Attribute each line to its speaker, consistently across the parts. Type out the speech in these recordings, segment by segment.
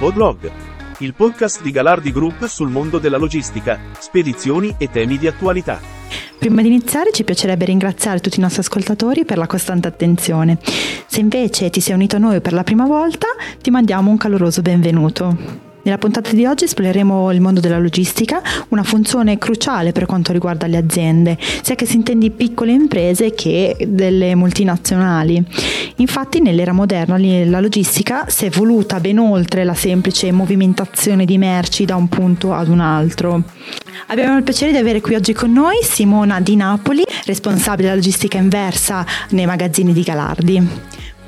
Speaker 1: Podlog, il podcast di Galardi Group sul mondo della logistica, spedizioni e temi di attualità.
Speaker 2: Prima di iniziare ci piacerebbe ringraziare tutti i nostri ascoltatori per la costante attenzione. Se invece ti sei unito a noi per la prima volta, ti mandiamo un caloroso benvenuto. Nella puntata di oggi esploreremo il mondo della logistica, una funzione cruciale per quanto riguarda le aziende, sia che si intendi piccole imprese che delle multinazionali. Infatti nell'era moderna la logistica si è evoluta ben oltre la semplice movimentazione di merci da un punto ad un altro. Abbiamo il piacere di avere qui oggi con noi Simona Di Napoli, responsabile della logistica inversa nei magazzini di Galardi.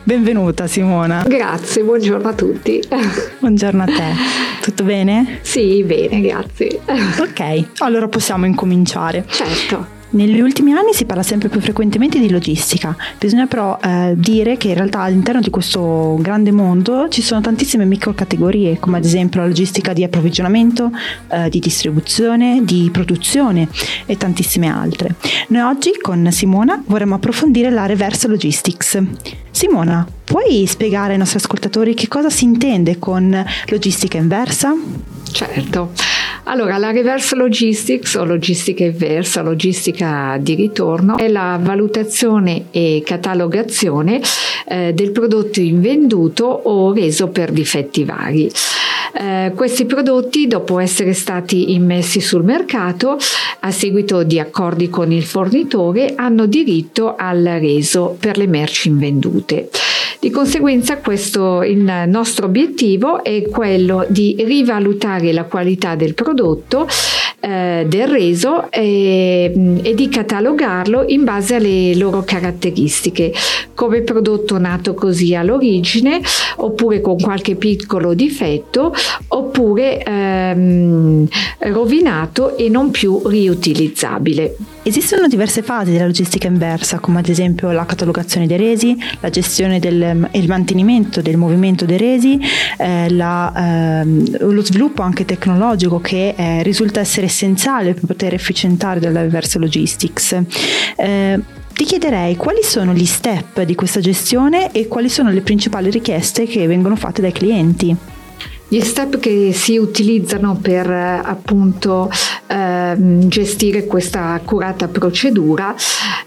Speaker 2: Benvenuta Simona.
Speaker 3: Grazie, buongiorno a tutti.
Speaker 2: Buongiorno a te. Tutto bene?
Speaker 3: Sì, bene, grazie.
Speaker 2: Ok, allora possiamo incominciare.
Speaker 3: Certo.
Speaker 2: Negli ultimi anni si parla sempre più frequentemente di logistica, bisogna però eh, dire che in realtà all'interno di questo grande mondo ci sono tantissime microcategorie, come ad esempio la logistica di approvvigionamento, eh, di distribuzione, di produzione e tantissime altre. Noi oggi con Simona vorremmo approfondire la reverse logistics. Simona, puoi spiegare ai nostri ascoltatori che cosa si intende con logistica inversa?
Speaker 3: Certo. Allora, la reverse logistics o logistica inversa, logistica di ritorno, è la valutazione e catalogazione eh, del prodotto invenduto o reso per difetti vari. Eh, questi prodotti, dopo essere stati immessi sul mercato, a seguito di accordi con il fornitore, hanno diritto al reso per le merci invendute. Di conseguenza questo, il nostro obiettivo è quello di rivalutare la qualità del prodotto eh, del reso e, e, di catalogarlo in base alle loro caratteristiche, come prodotto nato così all'origine, oppure con qualche piccolo difetto, oppure ehm, rovinato e non più riutilizzabile.
Speaker 2: Esistono diverse fasi della logistica inversa, come ad esempio la catalogazione dei resi, la gestione e il mantenimento del movimento dei resi, eh, la, eh, lo sviluppo anche tecnologico che eh, risulta essere essenziale per poter efficientare della reverse logistics. Eh, ti chiederei quali sono gli step di questa gestione e quali sono le principali richieste che vengono fatte dai clienti.
Speaker 3: Gli step che si utilizzano per appunto eh, gestire questa accurata procedura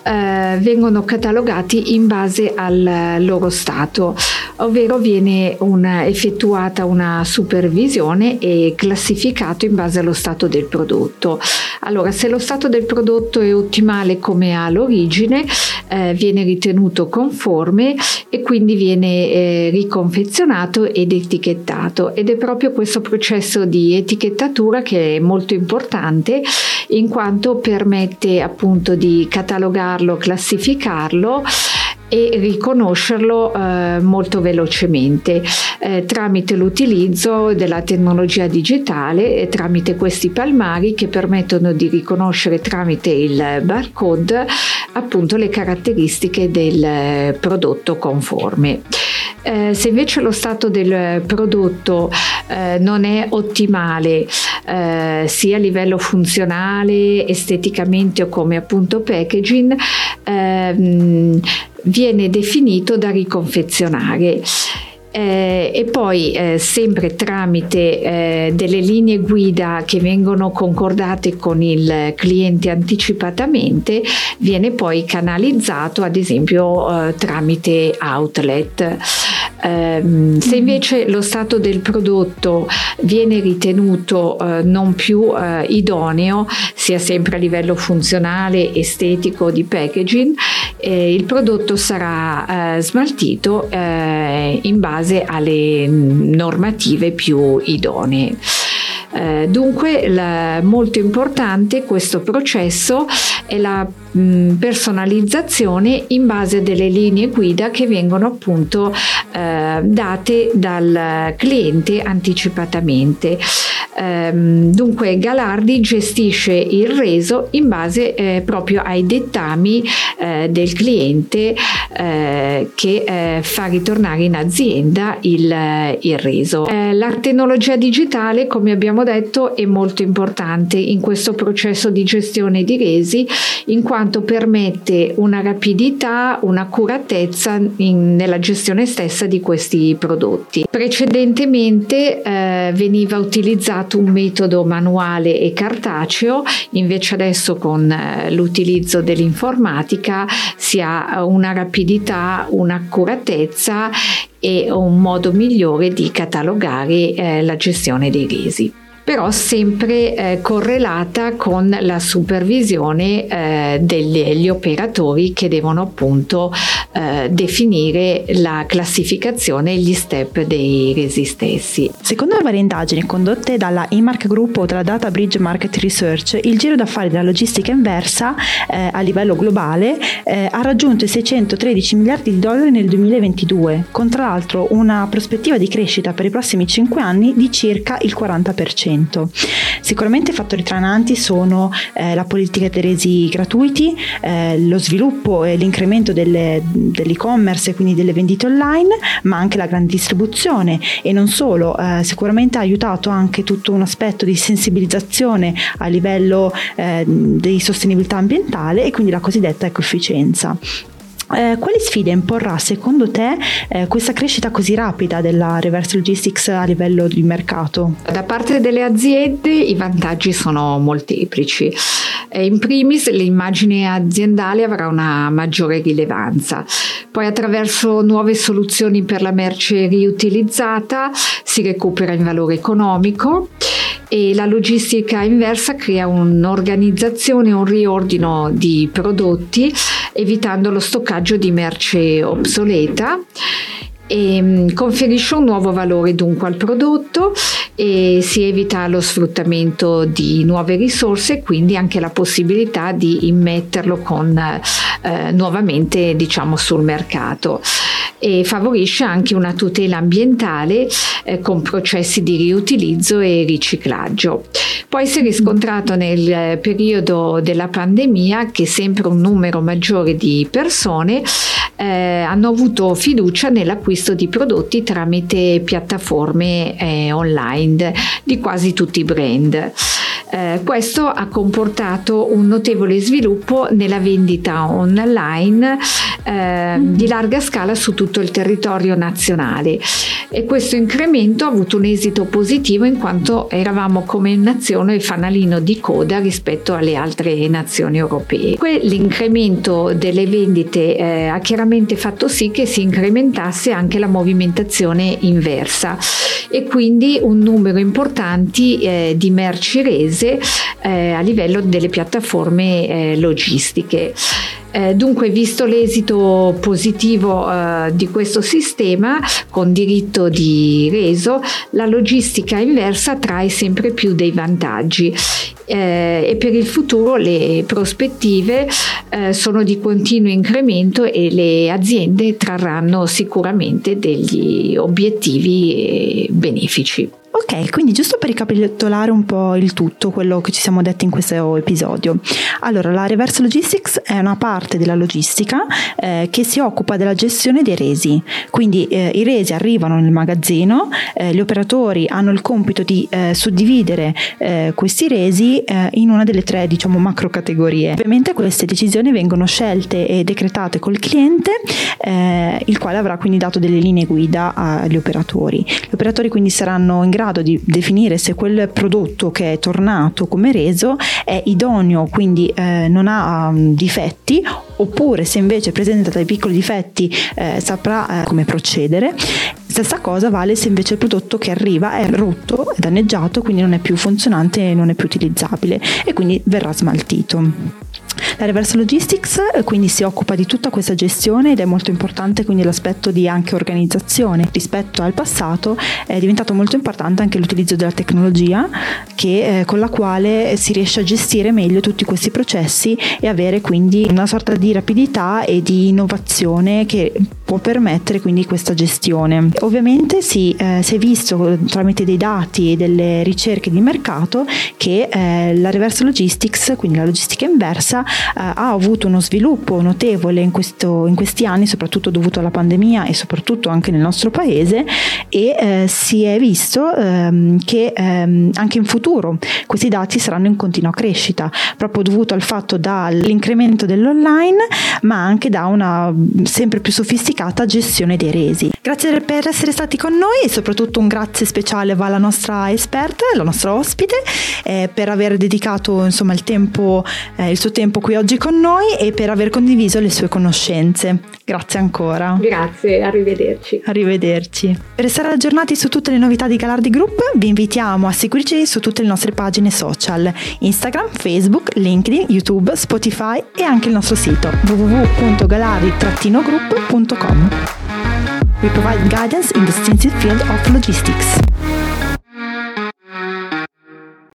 Speaker 3: eh, vengono catalogati in base al loro stato, ovvero viene una, effettuata una supervisione e classificato in base allo stato del prodotto. Allora, se lo stato del prodotto è ottimale come all'origine, eh, viene ritenuto conforme e quindi viene eh, riconfezionato ed etichettato ed è proprio questo processo di etichettatura che è molto importante in quanto permette appunto di catalogarlo, classificarlo e riconoscerlo eh, molto velocemente eh, tramite l'utilizzo della tecnologia digitale e tramite questi palmari che permettono di riconoscere tramite il barcode appunto le caratteristiche del prodotto conforme. Eh, se invece lo stato del prodotto eh, non è ottimale eh, sia a livello funzionale, esteticamente o come appunto packaging, ehm, viene definito da riconfezionare. Eh, e poi eh, sempre tramite eh, delle linee guida che vengono concordate con il cliente anticipatamente viene poi canalizzato ad esempio eh, tramite outlet. Ehm, se invece lo stato del prodotto viene ritenuto eh, non più eh, idoneo, sia sempre a livello funzionale, estetico, di packaging, eh, il prodotto sarà eh, smaltito eh, in base alle normative più idonee. Eh, dunque la, molto importante questo processo è la mh, personalizzazione in base a delle linee guida che vengono appunto eh, date dal cliente anticipatamente. Ehm, dunque Galardi gestisce il reso in base eh, proprio ai dettami eh, del cliente eh, che eh, fa ritornare in azienda il, il reso. Eh, la tecnologia digitale, come abbiamo detto, è molto importante in questo processo di gestione di resi in quanto permette una rapidità, un'accuratezza in, nella gestione stessa di questi prodotti. Precedentemente eh, veniva utilizzato un metodo manuale e cartaceo, invece adesso con eh, l'utilizzo dell'informatica si ha una rapidità, un'accuratezza e un modo migliore di catalogare eh, la gestione dei resi però sempre eh, correlata con la supervisione eh, degli operatori che devono appunto eh, definire la classificazione e gli step dei resi stessi.
Speaker 2: Secondo le varie indagini condotte dalla eMark Group o dalla Data Bridge Market Research, il giro d'affari della logistica inversa eh, a livello globale eh, ha raggiunto i 613 miliardi di dollari nel 2022, con tra l'altro una prospettiva di crescita per i prossimi 5 anni di circa il 40%. Sicuramente fattori trainanti sono eh, la politica dei resi gratuiti, eh, lo sviluppo e l'incremento delle, dell'e-commerce e quindi delle vendite online, ma anche la grande distribuzione e non solo, eh, sicuramente ha aiutato anche tutto un aspetto di sensibilizzazione a livello eh, di sostenibilità ambientale e quindi la cosiddetta ecoefficienza. Eh, quali sfide imporrà secondo te eh, questa crescita così rapida della reverse logistics a livello di mercato?
Speaker 3: Da parte delle aziende i vantaggi sono molteplici. Eh, in primis l'immagine aziendale avrà una maggiore rilevanza, poi attraverso nuove soluzioni per la merce riutilizzata si recupera in valore economico e la logistica inversa crea un'organizzazione, un riordino di prodotti evitando lo stoccaggio di merce obsoleta e mm, conferisce un nuovo valore dunque al prodotto e si evita lo sfruttamento di nuove risorse e quindi anche la possibilità di immetterlo con, eh, nuovamente diciamo, sul mercato e favorisce anche una tutela ambientale eh, con processi di riutilizzo e riciclaggio. Poi si è riscontrato nel periodo della pandemia che sempre un numero maggiore di persone eh, hanno avuto fiducia nell'acquisto di prodotti tramite piattaforme eh, online di quasi tutti i brand. Eh, questo ha comportato un notevole sviluppo nella vendita online eh, di larga scala su tutto il territorio nazionale e questo incremento ha avuto un esito positivo in quanto eravamo come nazione il fanalino di coda rispetto alle altre nazioni europee. L'incremento delle vendite eh, ha chiaramente fatto sì che si incrementasse anche la movimentazione inversa e quindi un numero importante eh, di merci rese eh, a livello delle piattaforme eh, logistiche. Eh, dunque, visto l'esito positivo eh, di questo sistema con diritto di reso, la logistica inversa trae sempre più dei vantaggi. Eh, e per il futuro le prospettive eh, sono di continuo incremento e le aziende trarranno sicuramente degli obiettivi benefici.
Speaker 2: Ok, quindi giusto per ricapitolare un po' il tutto, quello che ci siamo detti in questo episodio. Allora, la reverse logistics è una parte della logistica eh, che si occupa della gestione dei resi. Quindi eh, i resi arrivano nel magazzino, eh, gli operatori hanno il compito di eh, suddividere eh, questi resi eh, in una delle tre, diciamo, macro categorie. Ovviamente queste decisioni vengono scelte e decretate col cliente, il quale avrà quindi dato delle linee guida agli operatori. Gli operatori quindi saranno in grado grado di definire se quel prodotto che è tornato come reso è idoneo, quindi eh, non ha um, difetti, oppure se invece presenta dei piccoli difetti eh, saprà eh, come procedere. Stessa cosa vale se invece il prodotto che arriva è rotto, è danneggiato, quindi non è più funzionante e non è più utilizzabile e quindi verrà smaltito. La reverse logistics eh, quindi si occupa di tutta questa gestione ed è molto importante quindi l'aspetto di anche organizzazione. Rispetto al passato è diventato molto importante anche l'utilizzo della tecnologia che, eh, con la quale si riesce a gestire meglio tutti questi processi e avere quindi una sorta di rapidità e di innovazione che può permettere quindi questa gestione. Ovviamente si, eh, si è visto tramite dei dati e delle ricerche di mercato che eh, la reverse logistics, quindi la logistica inversa, eh, ha avuto uno sviluppo notevole in, questo, in, questi anni, soprattutto dovuto alla pandemia e soprattutto anche nel nostro paese e eh, si è visto ehm, che ehm, anche in futuro questi dati saranno in continua crescita, proprio dovuto al fatto dall'incremento dell'online, ma anche da una sempre più sofisticata gestione dei resi. Grazie per essere stati con noi e soprattutto un grazie speciale va alla nostra esperta, la nostra ospite, eh, per aver dedicato insomma, il, tempo, eh, il suo tempo qui oggi con noi e per aver condiviso le sue conoscenze. Grazie ancora.
Speaker 3: Grazie, arrivederci.
Speaker 2: Arrivederci. Per essere aggiornati su tutte le novità di Galardi Group, vi invitiamo a seguirci su tutte le nostre pagine social, Instagram, Facebook, LinkedIn, YouTube, Spotify e anche il nostro sito www.galardi-group.com. We provide guidance in the sensitive field of logistics.